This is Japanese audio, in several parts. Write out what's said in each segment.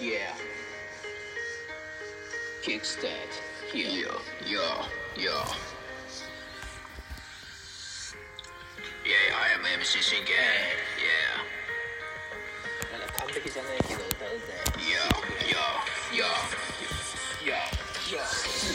Yeah. Kickstart. Here. Yeah, yeah, yeah. Yeah, I am MC 信玄 Yeah, なんか完璧じゃないけど歌うぜ。yeah, yeah, yeah, yeah. 常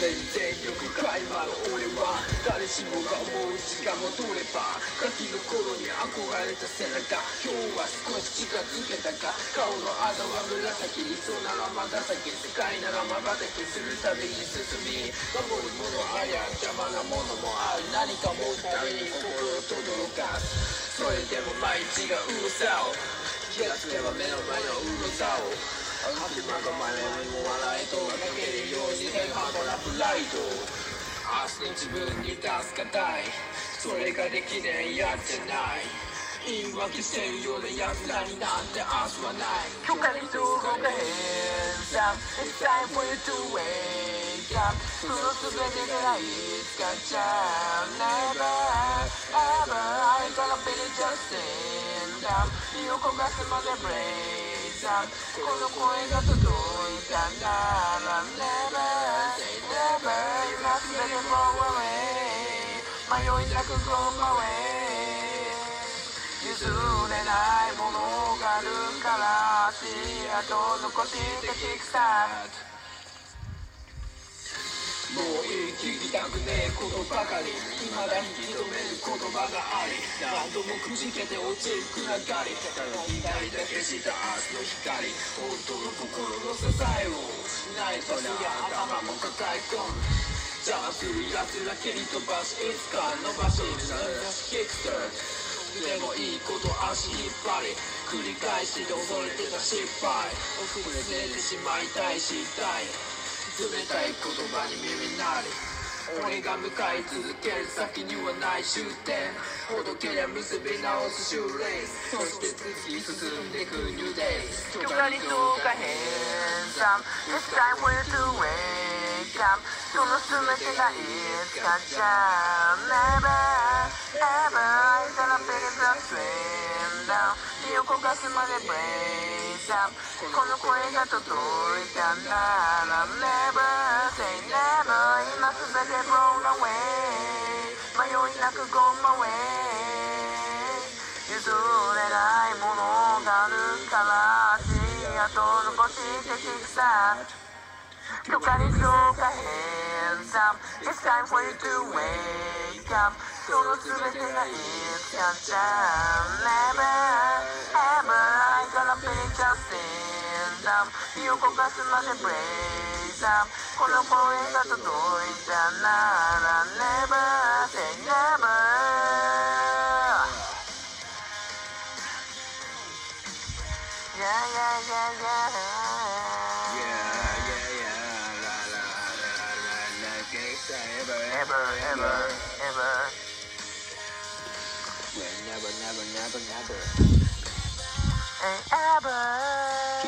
に全力開魔の俺は誰しもが思う時間も取ればガキの頃に憧れた背中今日は少し近づけたか顔のあざは紫理想ならまだ先世界ならまばたきするたびに進み守るものありゃ邪魔なものもある何か持つために心を轟かすそれでも毎日がうるさを気がつけば目の前のうるさを始まる前にも笑いとかけるように変化もなプライド明日の自分に助けたいそれができねえやつじゃない言い訳してるような奴らになんて明日はない許可にどこが変さ It's time. For you to wake up その全てがいつかじゃ Never ever I'm gonna be just stand up 身を焦がすまで break up この声が届いたなら Never say never 今すべて fall away 迷いなく go my way 譲れないものがあるから足跡残してキックスタートもういい聞きたくねえことばかり未だに認め言葉があり何度もくじけて落ちる暗がり左だけした明日の光本当の心の支えをないとすや頭も抱え込む邪魔する奴ら蹴り飛ばしいつか伸ばしキックスターでもいいこと足引っ張り繰り返しで恐れ。てた失敗遅れててしまいたいしたい冷たい言葉に耳鳴り俺が向かい続ける先にはない終点。ほどけりゃ結び直すシューレース。そして突き進んでくニューデイズ許可にとか変さ。It's time for you to wake up その全てがいつかじゃ Never ever I gonna be the same down. 身を焦がすまで break up この声が届いたなら Never never 今すべて roll away 迷いなく go my way 譲れないものがあるから足跡残してキックスタート許可にどうか hands up It's time for you to wake up その全てがいつかじゃ Never ever I gonna be just stand up 身を焦がすまで break up この声が届いたなら Never say never Yeah, yeah, yeah, yeah. Yeah, yeah, yeah. La, la, la, la, la, la. Gangsta ever, Ever, ever, never, never, never, never. Ever.